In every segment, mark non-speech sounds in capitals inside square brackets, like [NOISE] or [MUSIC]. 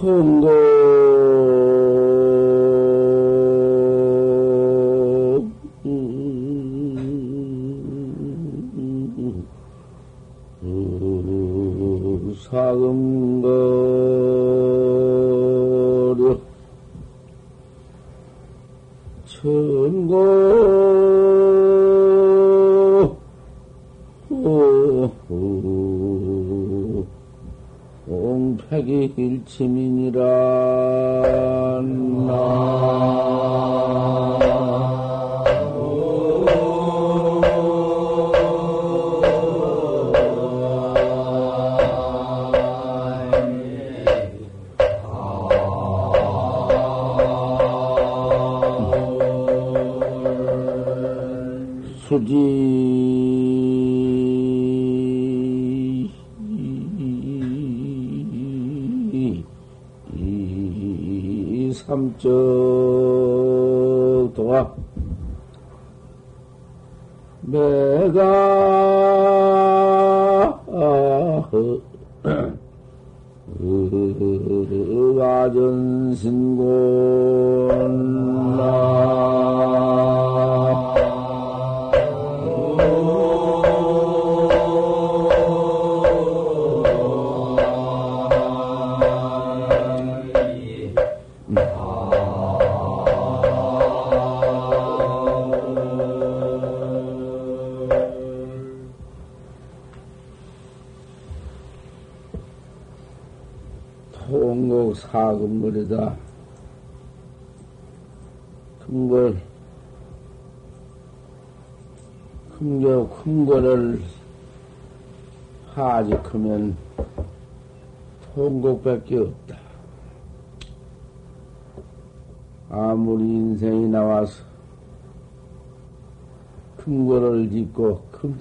통고 삼적 동화 내가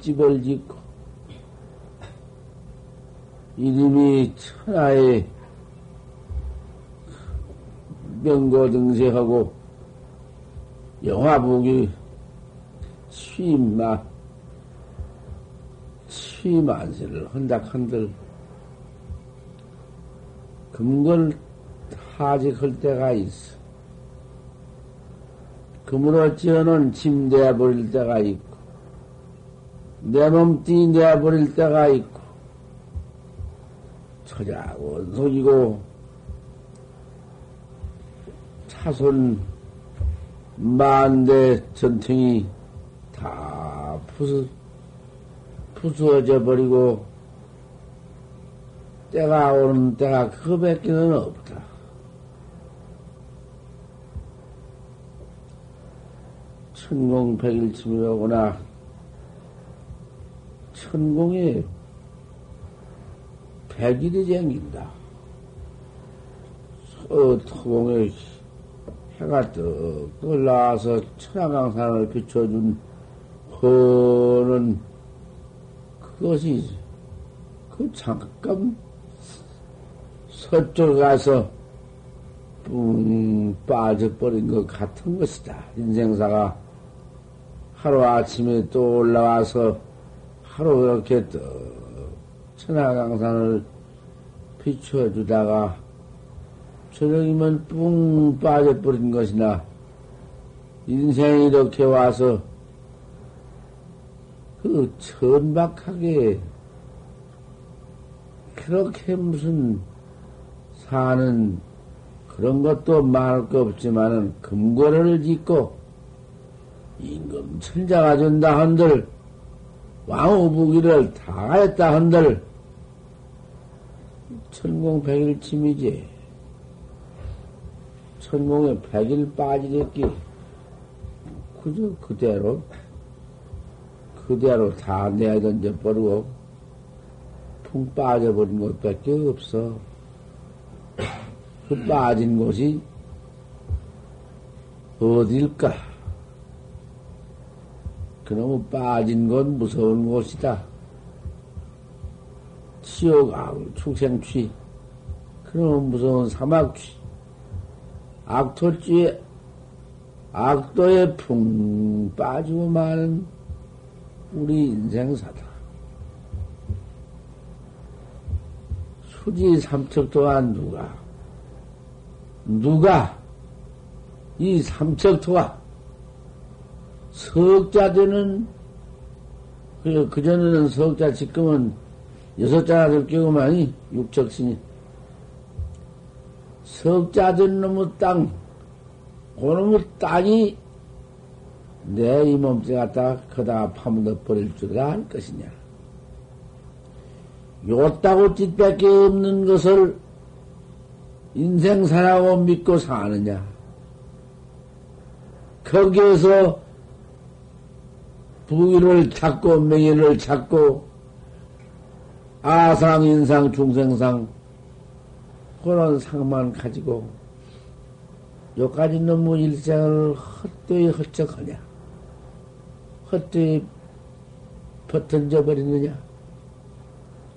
집을 짓고, 이름이 천하의 명고등세하고 영화복이 취마 취만세를 헌다한들 금걸 하직할 때가 있어. 금으로 지어놓은 짐 내버릴 때가 있고 내 몸띠 내버릴 때가 있고 처자 원속이고 차손 만대 전통이 다 부수, 부수어져 버리고 때가 오는 때가 그밖에는 없다. 천공백일침이로구나. 천공에 백일이 생긴다. 어, 토공에 해가 떡 올라와서 천하강산을 비춰준 허는 그것이 그 잠깐 서쪽 가서 뿡 빠져버린 것 같은 것이다. 인생사가 하루 아침에 또 올라와서 하루 그렇게 떡 천하강산을 비춰주다가 저녁이면 뿡 빠져버린 것이나, 인생이 이렇게 와서, 그 천박하게, 그렇게 무슨, 사는 그런 것도 많을 거 없지만은, 금고를 짓고, 임금 천자가 준다 한들, 왕후부기를 다 했다 한들, 천공 백일침이지. 천공에 백일 빠지겠기. 그저 그대로, 그대로 다 내야 던져버리고, 풍 빠져버린 것밖에 없어. 그 빠진 곳이 어딜까? 그놈의 빠진 건 무서운 곳이다. 지옥, 축생취. 그놈의 무서운 사막취. 악토쥐에, 악도에 풍 빠지고 마는 우리 인생사다. 수지 삼척 또한 누가 누가 이 삼척토가 석자 되는 그, 그전에는 석자 지금은 여섯 자가 될 경우만이 육척신이 석자 된 놈의 땅, 그 놈의 땅이 내 이 몸뚱이 갖다가 커다가 파묻어 버릴 줄이라 할 것이냐. 요따고 짓밖에 없는 것을 인생 사라고 믿고 사느냐. 거기에서 부위를 찾고 명예를 찾고 아상, 인상, 중생상 그런 상만 가지고 여기까지 너무 일생을 헛되이 헛적하냐? 헛되이 버튼져 버리느냐?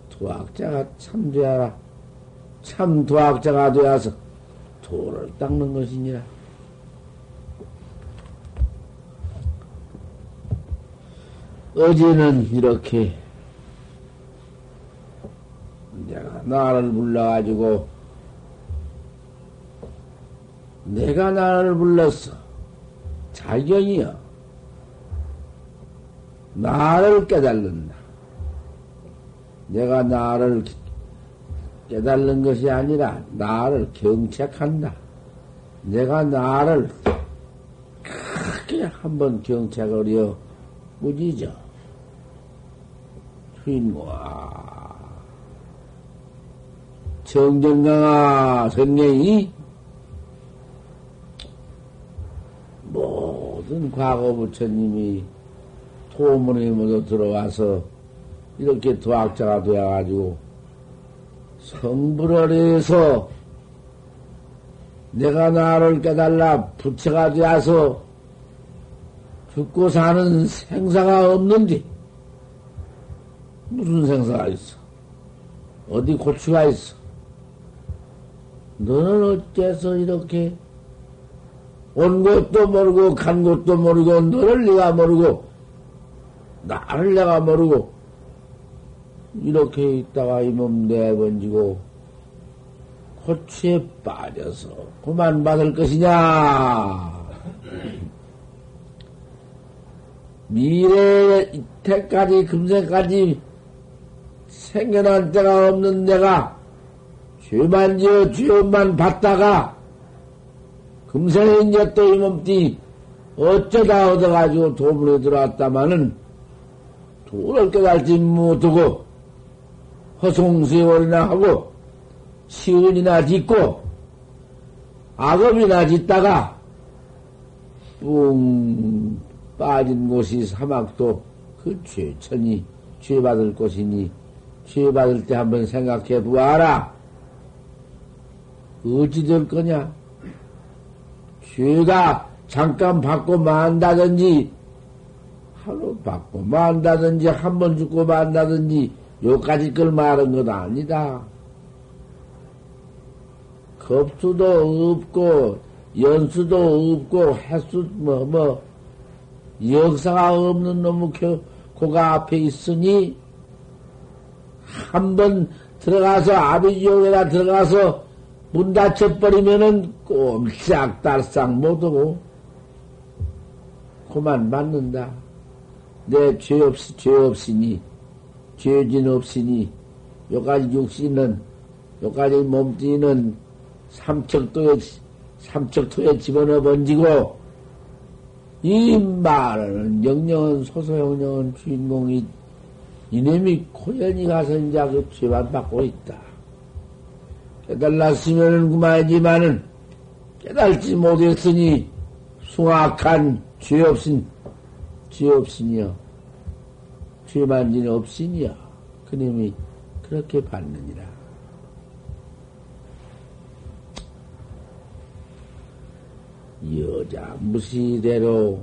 도학자가 참 되어라 참 도학자가 되어서 도를 닦는 것이니라 어제는 이렇게 내가 나를 불러가지고 내가 나를 불렀어. 자견이여. 나를 깨달는다. 내가 나를 깨달는 것이 아니라 나를 경책한다. 내가 나를 크게 한번 경책을 이어 꾸짖어. 주인과 정정강아 선생이 모든 과거 부처님이 토문에 모두 들어와서 이렇게 도학자가 되어가지고 성불을 해서 내가 나를 깨달라 부처가 되어서 죽고 사는 생사가 없는데 무슨 생사가 있어? 어디 고추가 있어? 너는 어째서 이렇게 온 것도 모르고 간 것도 모르고 너를 내가 모르고 나를 내가 모르고 이렇게 있다가 이 몸 내번지고 고추에 빠져서 그만 받을 것이냐? 미래 이때까지 금생까지 생겨난 때가 없는 내가 죄만 지어 죄만 받다가 금생에 이제 또 이 몸띠 어쩌다 얻어가지고 도문에 들어왔다마는 도를 깨달지 못하고 허송세월이나 하고 시은이나 짓고 악업이나 짓다가 뿡 빠진 곳이 사막도 그 죄천이 죄받을 곳이니 죄받을 때 한번 생각해 보아라. 어찌 될 거냐? 죄가 잠깐 받고 만다든지, 하루 받고 만다든지, 한 번 죽고 만다든지, 요까지 걸 말한 것 아니다. 겁수도 없고, 연수도 없고, 횟수, 뭐, 뭐, 역사가 없는 놈의 고가 앞에 있으니, 한 번 들어가서, 아비지옥에다 들어가서, 문 닫혀버리면은 꼼짝달싹 못하고, 그만 맞는다. 내 죄 없이, 죄 없으니, 죄진 없으니, 요까지 육신은, 요까지 몸뚱이는 삼척도에, 삼척토에 집어넣어 번지고, 이 말은 영영은 소소영영은 주인공이 이놈이 고연히 가서 이제 그 죄만 받고 있다. 깨달았으면 그만이지만은 깨달지 못했으니 숭악한 죄 없인, 죄 없으니요. 죄만 지는 없으니요. 그님이 그렇게 받느니라. 여자 무시대로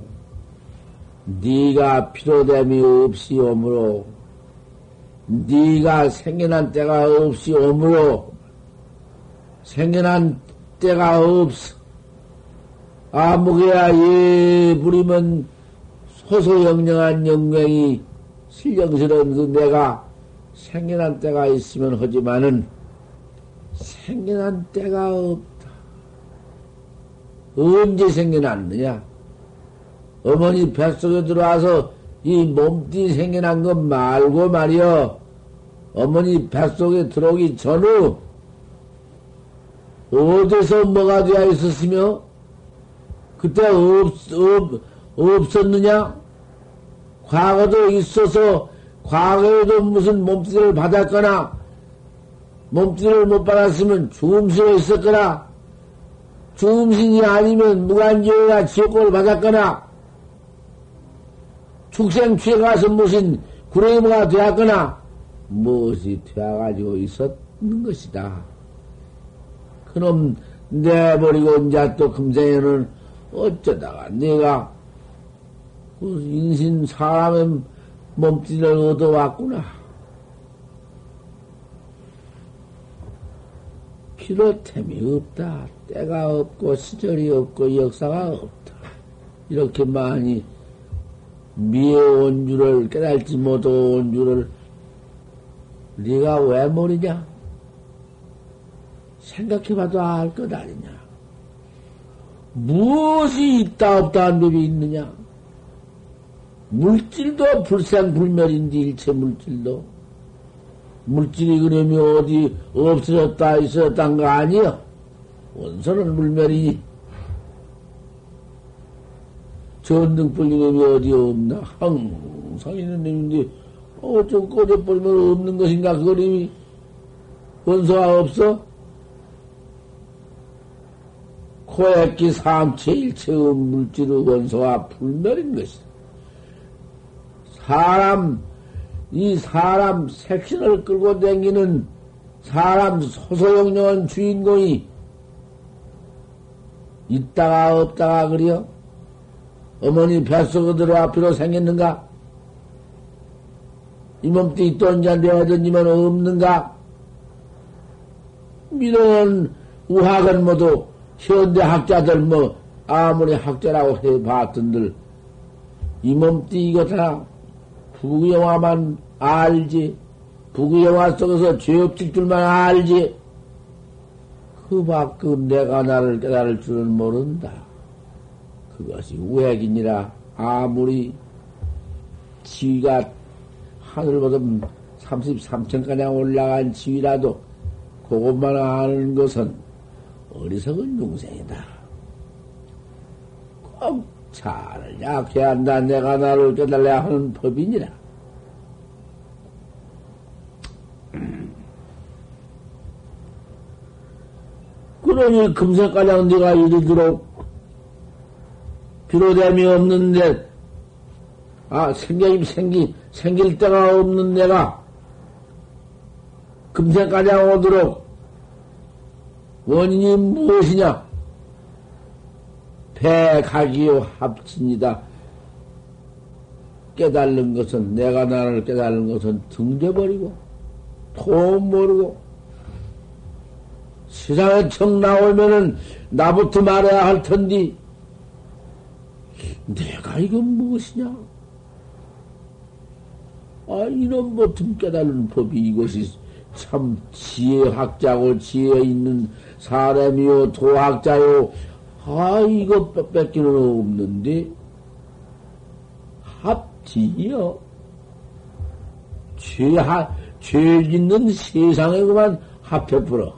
네가 필요됨이 없이 오므로 네가 생겨난 때가 없이 오므로 생겨난 때가 없어 아무개야 예 부리면 소소영령한 영광이 실령스러운 그 내가 생겨난 때가 있으면 하지만은 생겨난 때가 없다. 언제 생겨났느냐? 어머니 뱃속에 들어와서 이 몸띠 생겨난 것 말고 말이여. 어머니 뱃속에 들어오기 전후 어디서 뭐가 되어 있었으며 그때 없, 없, 없었느냐? 과거도 있어서 과거에도 무슨 몸띠를 받았거나 몸띠를 못 받았으면 죽음신에 있었거나 죽음신이 아니면 무간지옥이나 지옥을 받았거나 축생취에 가서 무슨 구레이모가 되었거나 무엇이 되어가지고 있었는 것이다. 그놈 내버리고 이제 또 금생에는 어쩌다가 내가 그 인신 사람의 몸뚱이를 얻어왔구나. 필요템이 없다. 때가 없고 시절이 없고 역사가 없다. 이렇게 많이 미해온 줄을 깨달지 못한 줄을 네가 왜 모르냐? 생각해봐도 알 것 아니냐? 무엇이 있다 없다 한 법이 있느냐? 물질도 불생불멸인데 일체 물질도 물질이 그러면 어디 없어졌다 있었단 거 아니여? 원소는 물멸이니 전등불 이놈이 어디 없나? 항상 있는 놈인데 어쩜 꺼져버리면 없는 것인가? 그림이 원소가 없어? 코액기 삼체 일체 물질의 원소와 불멸인 것이다. 사람, 이 사람 색신을 끌고 다니는 사람 소소영령한 주인공이 있다가 없다가 그려? 어머니 뱃속에 들어와 비로 생겼는가? 이 몸띠 있던자 되어든지만 없는가? 이런 우학은 모두 현대 학자들 뭐 아무리 학자라고 해봤던들 이 몸띠 이거 다 부구영화만 알지. 부구영화 속에서 죄업질 줄만 알지. 그 밖의 내가 나를 깨달을 줄은 모른다. 그것이 우액이니라 아무리 지위가 하늘보다 33층가량 올라간 지위라도 그것만 아는 것은 어리석은 용생이다. 꼭잘 약해야 한다. 내가 나를 깨달아야 하는 법이니라. 그러니 금세가량 네가 이르도록 비로됨이 없는데 아 생각이 생기 생길 때가 없는 내가 금세가량 오도록 원인이 무엇이냐? 배가기요 합친이다. 깨달는 것은 내가 나를 깨달는 것은 등져버리고 통 모르고 세상에 청 나오면은 나부터 말해야 할 텐디 내가 이건 무엇이냐? 아 이런 버튼 깨달는 법이 이것이 참 지혜학자고 지혜 있는 사람이요 도학자요 아, 이거 뺏기는 없는데, 합지요. 죄, 하, 죄 짓는 세상에 그만 합해풀어.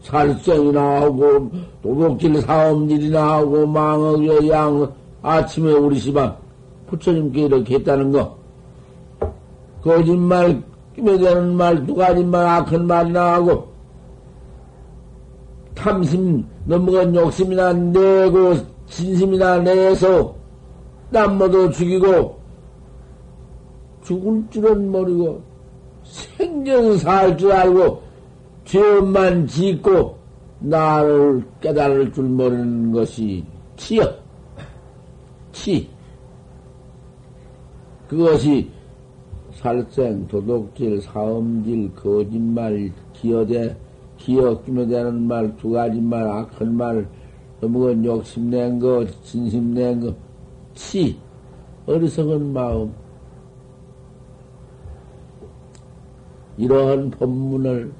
살생이나 하고, 도둑질 사업일이나 하고, 망어여 양, 아침에 우리 집안 부처님께 이렇게 했다는 거. 거짓말, 끼며 되는 말, 두 가지 말, 악한 말이나 하고, 탐심, 넘어간 욕심이나 내고, 진심이나 내서, 남모도 죽이고, 죽을 줄은 모르고, 생전 살 줄 알고, 죄업만 짓고, 나를 깨달을 줄 모르는 것이 치여. 치. 그것이 살생, 도둑질, 사음질, 거짓말, 기어대, 기억 끼며대는 말, 두 가지 말, 악한 말, 너무건 욕심낸 거, 진심낸 거, 치, 어리석은 마음. 이러한 법문을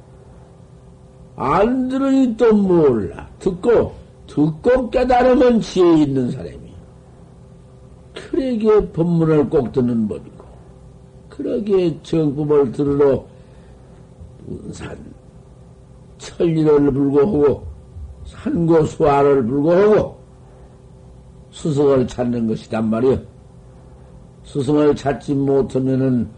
안 들으니 또 몰라. 듣고 듣고 깨달으면 지혜 있는 사람이야. 그러기에 법문을 꼭 듣는 법이고, 그러기에 정법을 들으러 운산, 천리를 불고하고, 산고수화를 불고하고, 스승을 찾는 것이단 말이야. 스승을 찾지 못하면은,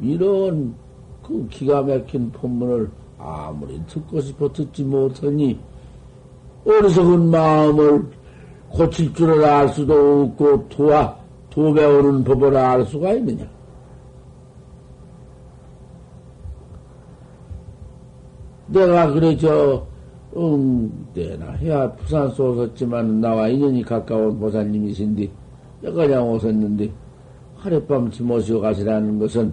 이런 그 기가 막힌 법문을 아무리 듣고 싶어 듣지 못하니, 어리석은 마음을 고칠 줄을 알 수도 없고, 도와, 도 배우는 법을 알 수가 있느냐. 내가 그래, 저, 음, 내나 해야 부산 쏘셨지만 나와 인연이 가까운 보사님이신데, 여가냥 오셨는데, 하룻밤 지모시고 가시라는 것은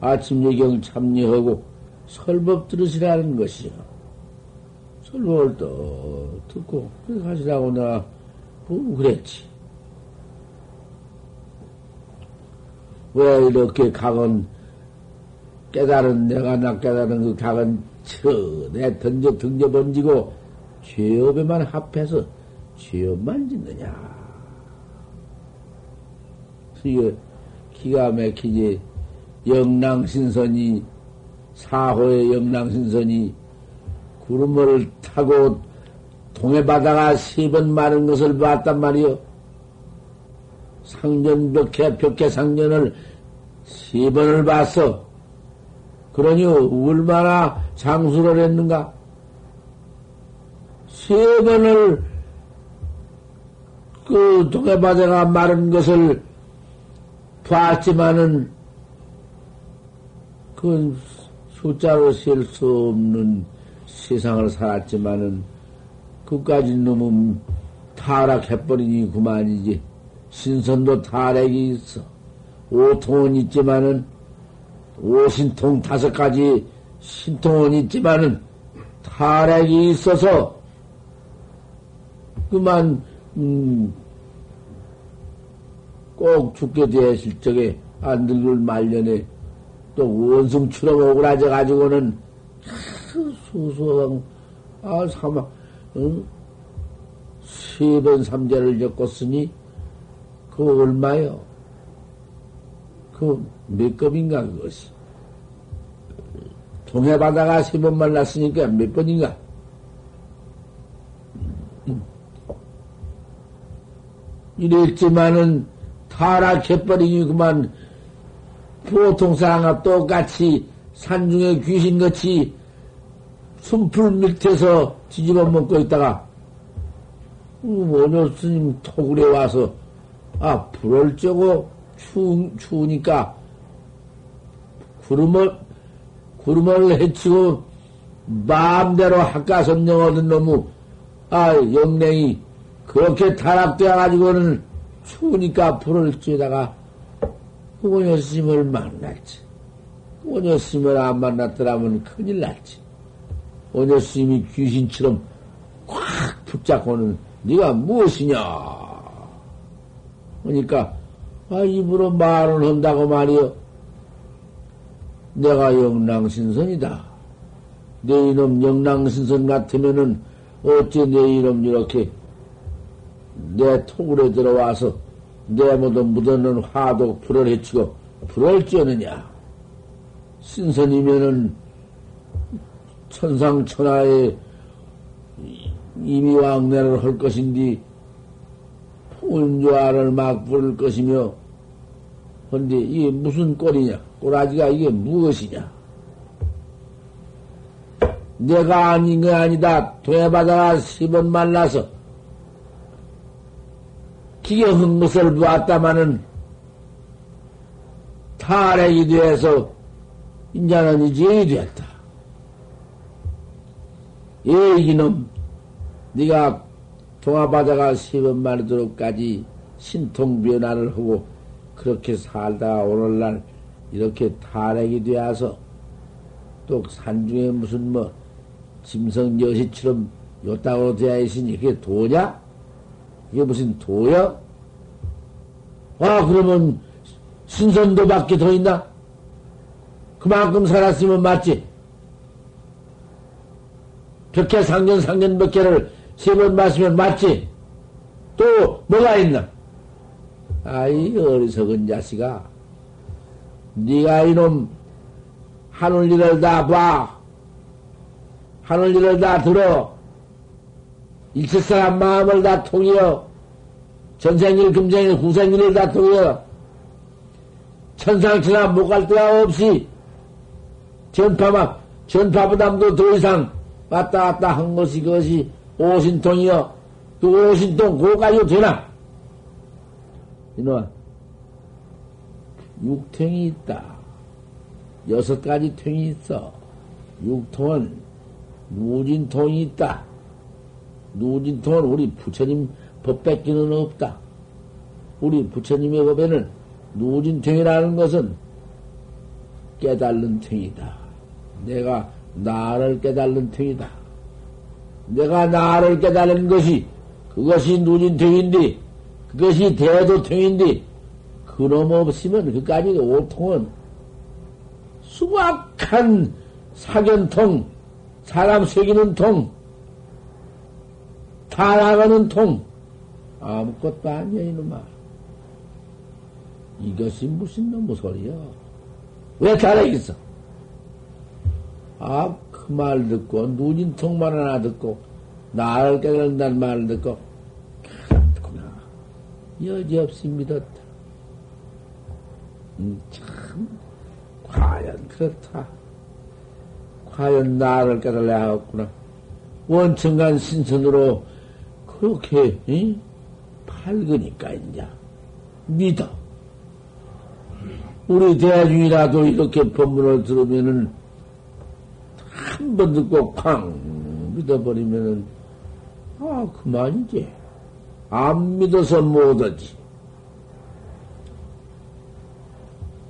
아침 예경 참여하고 설법 들으시라는 것이요. 설법을 또 듣고, 가시라고 내가 뭐 그랬지. 왜 이렇게 각은 깨달은 내가 나 깨달은 그 각은 처내 던져 등져 번지고 죄업에만 합해서 죄업만 짓느냐. 이게 기가 막히지 영랑신선이 사호의 영랑신선이 구름을 타고 동해바다가 세 번 마른 것을 봤단 말이요. 상전 벽해 벽해 상전을 세 번을 봤어. 그러니 얼마나 장수를 했는가? 세 번을 그 동해바다가 마른 것을 봤지만은 그 숫자로 셀 수 없는 세상을 살았지만은 그까지 너무 타락해버리니 그만이지. 신선도 타락이 있어. 오통은 있지만은 오신통 다섯 가지 신통은 있지만은 타락이 있어서 그만 음, 꼭 죽게 되었을 적에 안 늙을 말년에 또 원숭처럼 오그라져 가지고는 수수한 아 사막 응? 세번 삼재를 겪었으니 그 얼마요? 그 몇 겁인가 그것이? 동해바다가 세 번 말랐으니까 몇 번인가? 이랬지만은 타락해버리니 그만 보통 사람과 똑같이 산중에 귀신같이 숨풀 밑에서 뒤집어 먹고 있다가 원효 스님 토굴에 와서 아 불을 쬐고 추, 추우니까 구름을 구름을 해치고 마음대로 학가선정 얻은 놈의 아 영냉이 그렇게 타락되어 가지고는 추우니까 불을 쬐다가 원효 스님을 만났지. 원효 스님을 안 만났더라면 큰일 났지. 원효 스님이 귀신처럼 꽉 붙잡고는 네가 무엇이냐? 그러니까 아, 입으로 말을 한다고 말이여. 내가 영랑신선이다. 내 이놈 영랑신선 같으면은 어째 내 이놈 이렇게 내 통으로 들어와서 내 모두 묻어놓은 화도 불을 해치고 불을 쬐느냐? 신선이면은 천상천하의 이미 왕래를 할 것인데 풍운조화를 막 부를 것이며 근데 이게 무슨 꼴이냐? 꼬라지가 이게 무엇이냐? 내가 아닌 게 아니다. 동해바다가 십번 말라서 기경한 것을 보았다마는 탈핵이 되어서 인자는 이제 되었다. 예, 이놈, 네가 동화바다가 세번 마르도록까지 신통 변화를 하고 그렇게 살다가 오늘날 이렇게 탈핵이 되어서 또 산중에 무슨 뭐 짐승 여시처럼 요따구로 되어 있으니 그게 도냐? 이게 무슨 도야? 아, 그러면 신선도밖에 더 있나? 그만큼 살았으면 맞지? 벽해 상년 몇 개를 세 번 마시면 맞지? 또 뭐가 있나? 아이 어리석은 자식아 네가 이놈 하늘 일을 다 봐. 하늘 일을 다 들어. 일체 사람 마음을 다 통이여. 전생일, 금생일, 후생일을 다 통이여. 천상천하 못갈 데가 없이 전파만, 전파부담도 더 이상 왔다 갔다 한 것이 그것이 오신통이여. 그 오신통 고가요 되나? 이놈아, 육탱이 있다. 여섯 가지 통이 있어. 육통은 누진통이 있다. 누진통은 우리 부처님 법 뺏기는 없다. 우리 부처님의 법에는 누진통이라는 것은 깨달는 통이다. 내가 나를 깨달는 통이다. 내가 나를 깨달은 것이 그것이 누진통인데 그것이 대도통인데 그놈 없으면 그까지 오통은 수확한 사견통, 사람 새기는 통, 다 나가는 통, 아무것도 아니야, 이놈아. 이것이 무슨 놈의 소리야? 왜 잘하겠어? 아, 그 말 듣고, 누진 통만 하나 듣고, 나를 깨달는다는 말을 듣고. 여지없이 믿었다. 음, 참, 과연 그렇다. 과연 나를 깨달아야 하겠구나. 원천간 신선으로 그렇게 이? 밝으니까 이제 믿어. 우리 대중이라도 이렇게 법문을 들으면은 한 번 듣고 쾅 믿어버리면은 아 그만이지. 안 믿어서 못하지.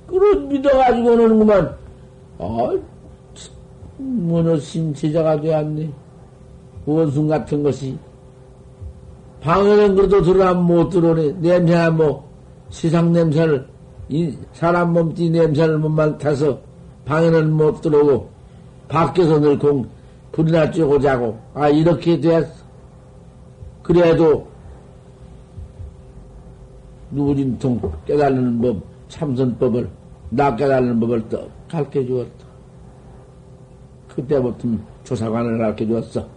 그런 믿어가지고는 그만 아 뭐너 신체자가 되었네. 원숭 같은 것이. 방에는 그래도 들어가면 못 들어오네. 냄새나 뭐, 시상 냄새를, 이 사람 몸띠 냄새를 못 맡아서 방에는 못 들어오고, 밖에서 늘 공, 불이나 쬐고 자고, 아, 이렇게 되었어. 그래도, 누진통 깨달는 법, 참선법을, 나 깨달는 법을 또 가르쳐 주었다. 그때부터 조사관을 가르쳐 주었어.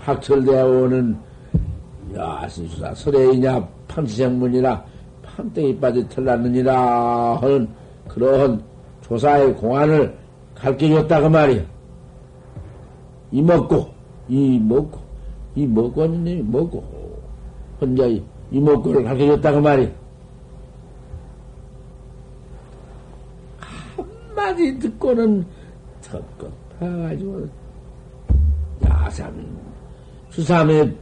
학철대원은 야신수사 설레이냐 판치생문이라 판때기 빠져 털났느니라 하는 그러한 조사의 공안을 가르쳐 줬다 그 말이야. 이 먹고 이 먹고 이 먹고 하는 먹고 혼자 이, 이 먹고를 가르쳐 줬다 그 말이야. 한마디 듣고는 턱껏 파가지고 야삼 수삼에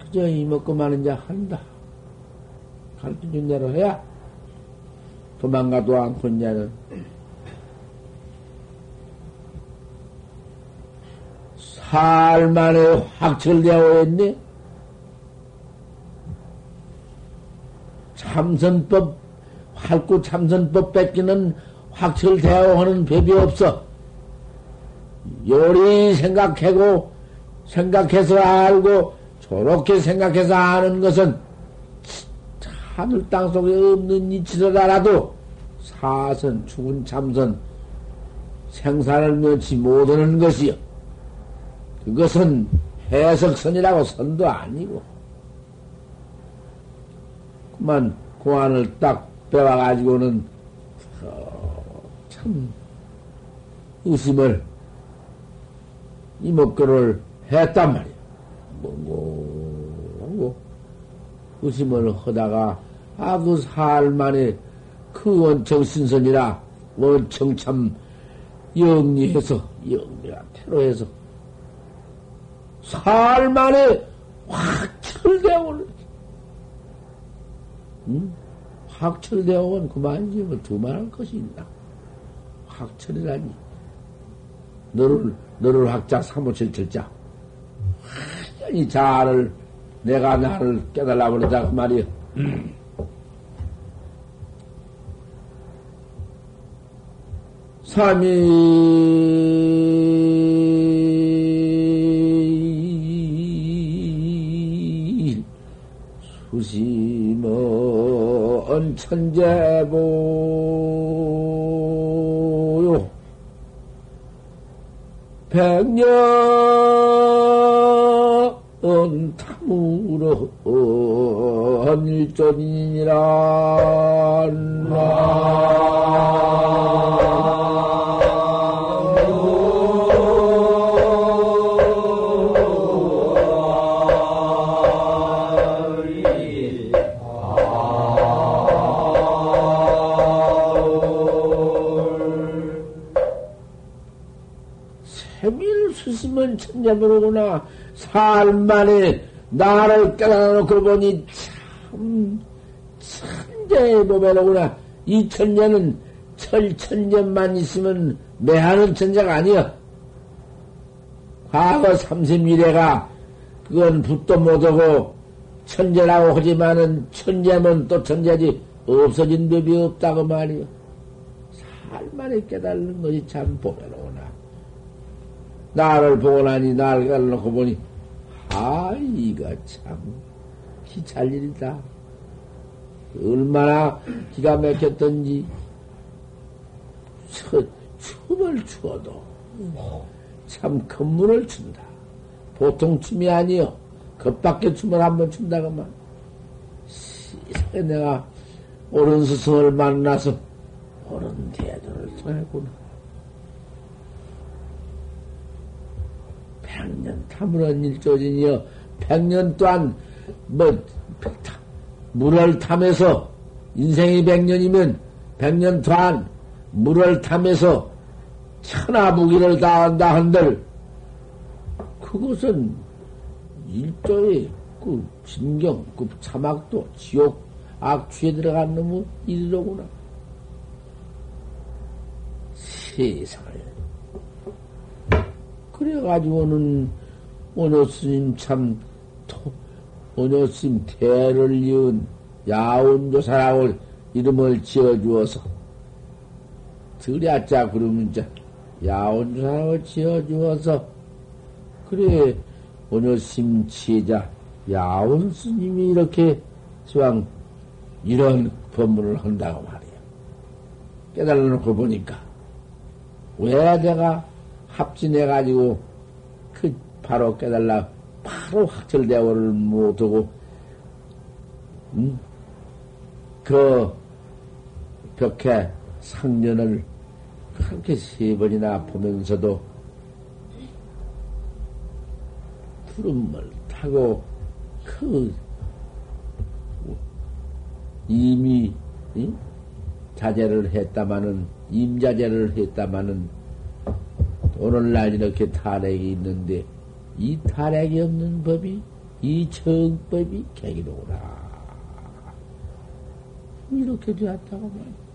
그저 이먹고 마는 자 한다. 가르쳐준 대로 해야 도망가도 않고 이제는 살 만에 확철되어 있네. 참선법, 활구 참선법 뺏기는 확철되어 하는 법이 없어. 요리 생각하고, 생각해서 알고, 저렇게 생각해서 아는 것은 하늘 땅 속에 없는 이치더라도 사선, 죽은 참선, 생사를 면치 못하는 것이요. 그것은 해석선이라고 선도 아니고. 그만 고안을 딱 배워가지고는 참 의심을 이목구를 했단 말이야. 뭐고 의심을 하다가 아그 살만에 그 원청 신선이라 원청 참 영리해서 영리한 태로해서 살만에 확철대원을 응? 확철대원 그만이지 뭐 두말할 것이 있나 확철이라니 너를 너를 학자 사무칠 철자 완전히 자를 내가 나를 깨달아 버리다 그 말이야. [CLEARS THROAT] 삼이 수심은 천재보요 백년 탐으로 일존이니라 있으면 천재보로구나. 살만에 나를 깨달아놓고 보니 참, 천재의 몸에로구나. 이 천재는 철천년만 있으면 매하는 천재가 아니여. 과거 삼십미래가 그건 붓도 못하고 천재라고 하지만은 천재면 또 천재지 없어진 법이 없다고 말이여. 살만에 깨달는 것이 참 보배로구 나. 나를 보고 나니 나를 갈라놓고 보니 아 이가 참 기찰 일이다. 얼마나 기가 막혔던지 첫, 춤을 추어도 참 큰문을 춘다. 보통 춤이 아니여. 겉밖에 춤을 한번. 세상에 내가 옳은 스승을 만나서 옳은 대도를 통했구나. 백년 탐으론 일조진이여 백년 또한 뭐 물을 탐해서 인생이 백년이면 백년 또한 물을 탐해서 천하무기를 다한다 한들 그것은 일조의 그 진경 그 사막도 지옥 악취에 들어간 놈의 일이로구나. 세상을 그래가지고는 오녀 스님 참, 오녀 스님 대를 이은 야운조사라고 이름을 지어주어서, 들야자 그러면 자, 야운조사라고 지어주어서, 그래, 오녀 스님 지혜자, 야운 스님이 이렇게 시방 이런 법문을 한다고 말이야. 깨달아 놓고 보니까, 왜 내가 합진해가지고 그 바로 깨달라 바로 확철대오를 못하고 음? 그 벽에 상년을 그렇게 세 번이나 보면서도 구름을 타고 그 이미 응? 자제를 했다마는 임자제를 했다마는 오늘날 이렇게 타락이 있는데 이 타락이 없는 법이 이 정법이 객이로구나. 이렇게 되었다고 말이야.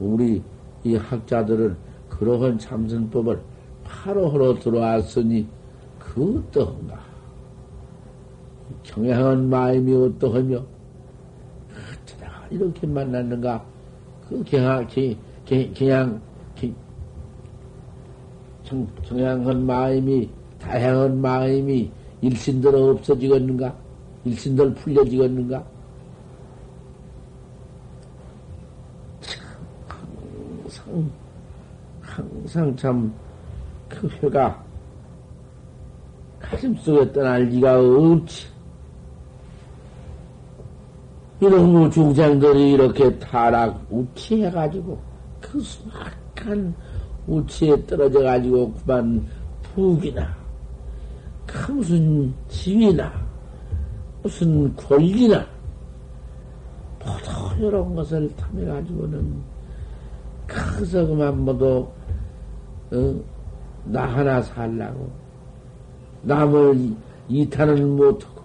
우리 이 학자들은 그러한 참선법을 바로 하러 들어왔으니 그 어떠한가? 경향한 마음이 어떠하며 어쩌다가 이렇게 만났는가? 그 경향, 청, 청양한 마음이, 다양한 마음이 일신들 없어지겠는가? 일신들 풀려지겠는가? 참, 항상, 항상 참, 그 회가 가슴 속에 떠날 리가 없지. 이런 중생들이 이렇게 타락 우치해가지고 그 수악한 우치에 떨어져 가지고 그만 그 무슨 지위나 무슨 권리나 모두 이런 것을 탐해 가지고는 커서 그만 모두 어? 나 하나 살라고 남을 이탄은 못하고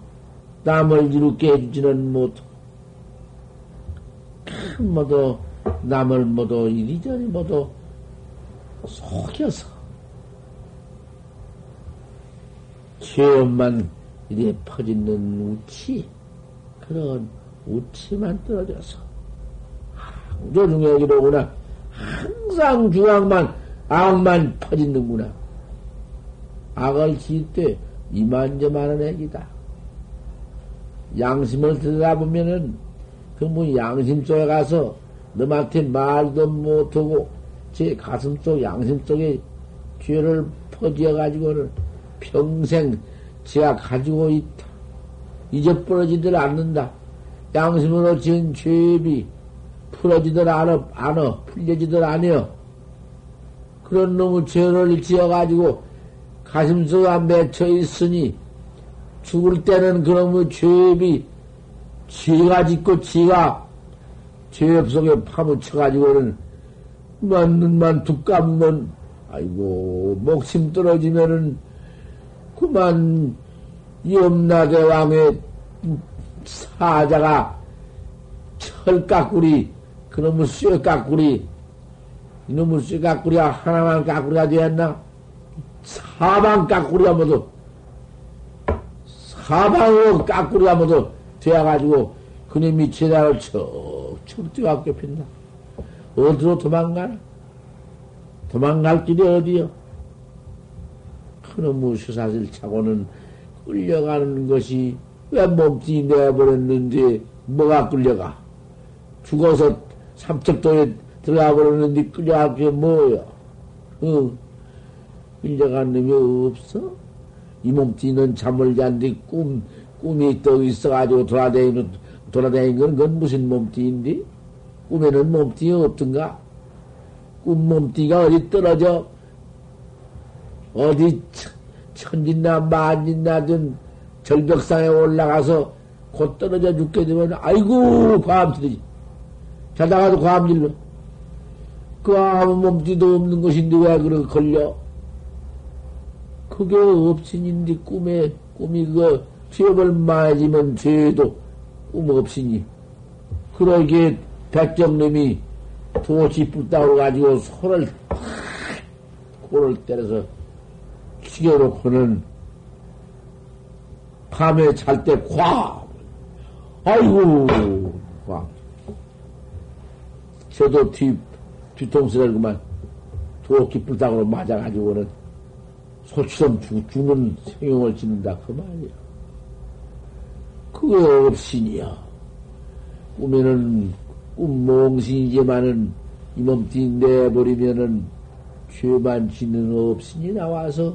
남을 이롭게 해주지는 못하고 큰 모두 남을 모두 이리저리 모두 속여서. 죄업만 이래 퍼지는 우치 그런 우치만 떨어져서 항조 중역이로구나. 항상 중앙만 악만 퍼지는구나. 악을 지을 때 이만저만한 액이다. 양심을 들여다보면은, 그 뭐 양심 속에 가서 너한테 말도 못하고, 제 가슴 속, 양심 속에 죄를 퍼지어 가지고는 평생 제가 가지고 있다. 잊어버려지들 않는다. 양심으로 지은 죄비 풀어지들 않어, 않어, 풀려지들 않어. 그런 놈의 죄를 지어가지고 가슴 속에 맺혀 있으니 죽을 때는 그놈의 죄비 지가 짓고 지가 죄 속에 파묻혀가지고는 만 눈만 두 감면 아이고 목심 떨어지면은 그만 염라대 왕의 사자가 철까꾸리 그놈의 쇠까꾸리 이놈의 쇠까꾸리가 하나만 까꾸리가 되었나? 사방 까꾸리가 모두 사방으로 까꾸리가 모두 되어가지고 그놈이 제자를 척척 뛰어갖게 핀다. 어디로 도망가나? 도망갈 길이 어디요? 그놈의 수사실 차고는 끌려가는 것이 왜 몸뚱이 내버렸는지 뭐가 끌려가? 죽어서 삼척도에 들어가 버렸는데 끌려갈 게 뭐야? 응. 끌려간 놈이 없어? 이 몸뚱이는 잠을 잔뒤 꿈, 꿈이 떠 있어가지고 돌아다니는, 돌아다니는 건, 무슨 몸뚱인데? 꿈에는 몸뚱이 없던가? 꿈 몸뚱이가 어디 떨어져? 어디 천진나 만진나 든 절벽상에 올라가서 곧 떨어져 죽게 되면 아이고 과암질이지 자다가도 과암질러 그 아무 몸띠도 없는 것인데 왜 그렇게 걸려? 그게 없으니인데 꿈에 꿈이 그 죄업을 많아지면 죄도 꿈 없으니 그러기에 백정님이 도치 붙다고 가지고 손을 팍 코를 때려서 죽여놓고는 밤에 잘 때 과! 아이고, 과! 저도 뒤, 뒤통수를 그만 도끼 불닭으로 맞아가지고는 소처럼 죽, 죽는 생용을 짓는다. 그 말이야. 그거 없이니야. 꿈에는 꿈 몽신이지만은 이 몸띠 내버리면은 죄만 짓는 없으니 나와서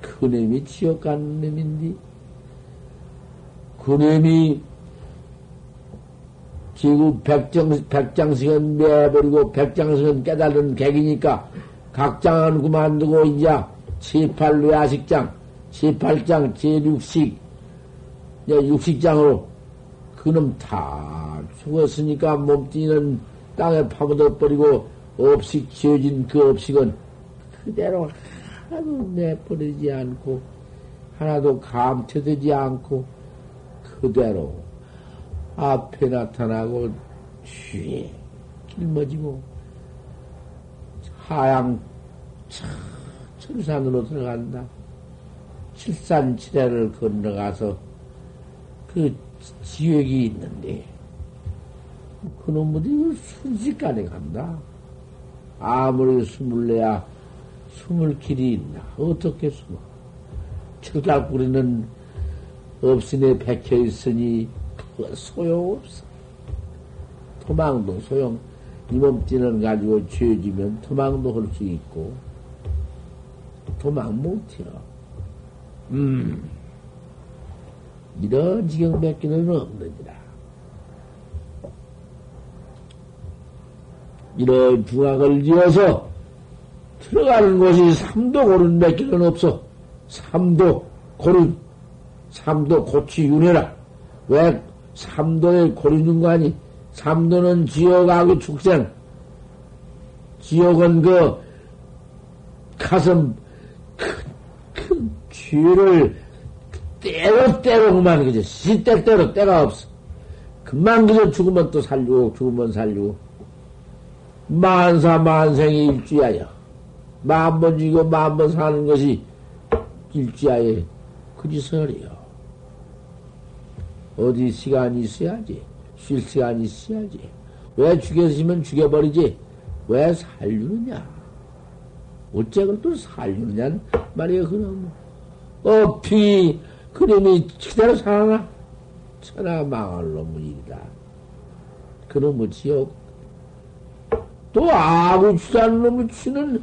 그놈이 지옥 가는 놈인데 그놈이 지구 백정, 백장승은 내버리고 백장승은 깨달은 객이니까 각장은 그만두고 이제 제8 외아식장, 제8장, 제6식, 육식장으로 그놈 다 죽었으니까 몸뚱이는 땅에 파묻어 버리고 업식 지어진 그 업식은 그대로 하나도 내버리지 않고 하나도 감퇴되지 않고 그대로 앞에 나타나고 뒤에 길머지고 하양 천산으로 들어간다. 칠산칠해를 건너가서 그 지역이 있는데 그놈들이 순식간에 간다. 아무리 숨을 내야 숨을 길이 있나? 어떻게 숨어? 철달뿌리는 없으니 백혀 있으니 그 소용없어. 도망도 소용. 이 몸띠는 가지고 죄지면 도망도 할 수 있고 도망 못해요. 음. 이런 지경 맺기는 없느니라. 이런 중학을 지어서 들어가는 곳이 삼도 고른 맺기는 없어. 삼도 고른, 삼도 고치 윤회라. 왜 삼도에 고르는 거 아니? 삼도는 지옥하고 축생. 지옥은 그 가슴 큰, 큰 죄를 때로 때로 그만 그저 시때때로 때가 없어. 금방 그저 죽으면 또 살리고 죽으면 살리고 만사 만생이 일주야여. 만번 죽이고 만번 사는 것이 일주야에 그지설이요. 어디 시간이 있어야지. 쉴 시간이 있어야지. 왜 죽였으면 죽여버리지? 왜 살리느냐? 어째 그걸 또 살리느냐? 말이야, 그놈. 어피, 그놈이 그대로 살아나? 천하 망할 놈의 일이다. 그놈의 지옥. 또 아구 취하는 놈의 취는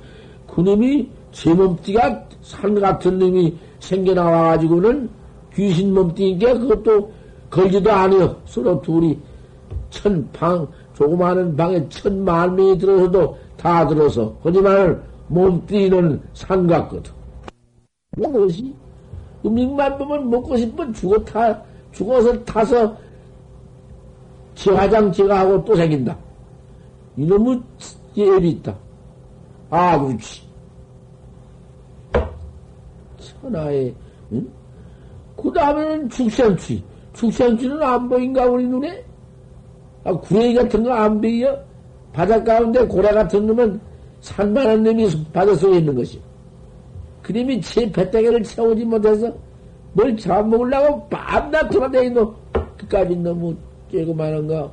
그놈이 제 몸띠가 산 같은 놈이 생겨나와가지고는 귀신 몸띠니까 그것도 걸지도 않아요. 서로 둘이 천 방, 조그마한 방에 천만 명이 들어서도 다 들어서. 하지만 몸띠는 산 같거든. 무엇이? 음식만 보면 먹고 싶으면 죽어 타, 죽어서 타서 지화장 제가 하고 또 생긴다. 이놈의 예비 있다. 아, 그렇지. 천하에, 응? 그 다음에는 축생취. 축생취는 안 보인가, 우리 눈에? 아, 구레이 같은 거 안 보여? 바닷 가운데 고래 같은 놈은 산만한 놈이 바다 속에 있는 것이. 그림이 제 배때기를 채우지 못해서 뭘 잡아먹으려고 밤낮 돌아다니노. 그까지 너무 쬐고만한 거,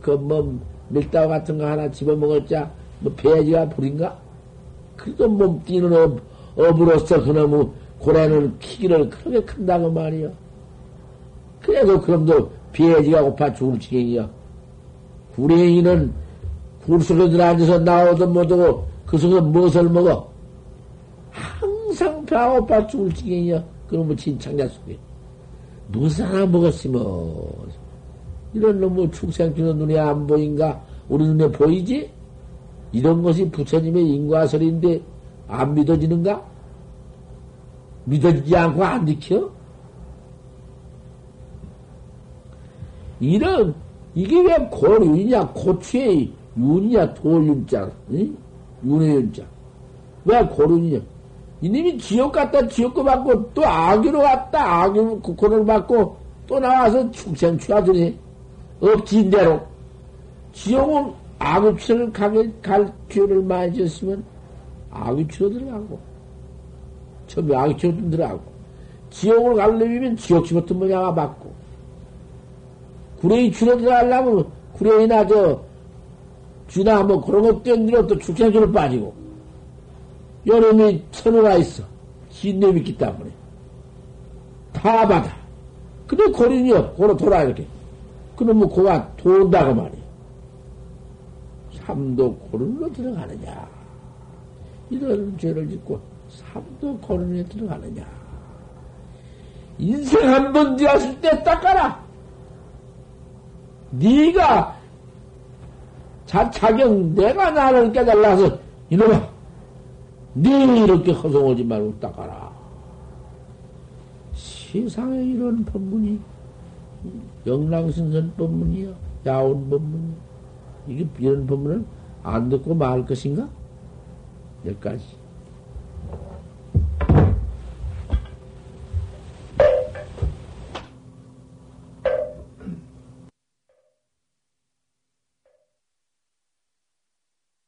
그 뭐, 밀다우 같은 거 하나 집어먹었자, 뭐, 배지가 불인가? 그래도 몸 뛰는 업, 업으로서 그놈의 고래는 키기를 그렇게 큰다고 말이요. 그래도 그럼도 배지가 고파 죽을 지경이야. 구레이는 굴 속에 들어앉아서 나오도 못하고 그 속에서 무엇을 먹어? 항상 배가 고파 죽을 지경이야. 그놈의 진창자 속에. 무엇 하나 먹었으면 이런 놈의 축생주는 눈에 안 보인가? 우리 눈에 보이지? 이런 것이 부처님의 인과설인데 안 믿어지는가? 믿어지지 않고 안 지켜? 이런, 이게 왜 고윤이냐, 고추의 윤이냐, 돌윤자, 응? 윤의 윤자. 왜 고윤이냐? 이님이 지옥 갔다 지옥고 받고 또 악유로 갔다 악유 고를 받고 또 나와서 축생 취하더니 업지인대로 지옥은 악유치를 가게 갈 기회를 많이 줬으면 악유치로 들어가고 처음에 악유치로 들어가고 지옥을 가려면 지옥치부터 뭐냐가 받고 구레이 치로 들어가려면 구레이나 저 쥐나 뭐 그런 것 때문에 또 축생치로 빠지고 여름이 천우가 있어. 신념이 있기 때문에. 다 받아. 근데 고린이요. 고로 돌아, 이렇게. 그러면 고가 돈다고 말이야. 삼도 고른으로 들어가느냐. 이런 죄를 짓고 삼도 고른에 들어가느냐. 인생 한 번 되었을 때 닦아라. 네가 자차경 내가 나를 깨달아서 이놈아 네 이렇게 허송하지 말고 닦아라. 세상에 이런 법문이 영랑신선 법문이야. 야온 법문이야. 이게 이런 법문을 안 듣고 말 것인가? 여기까지.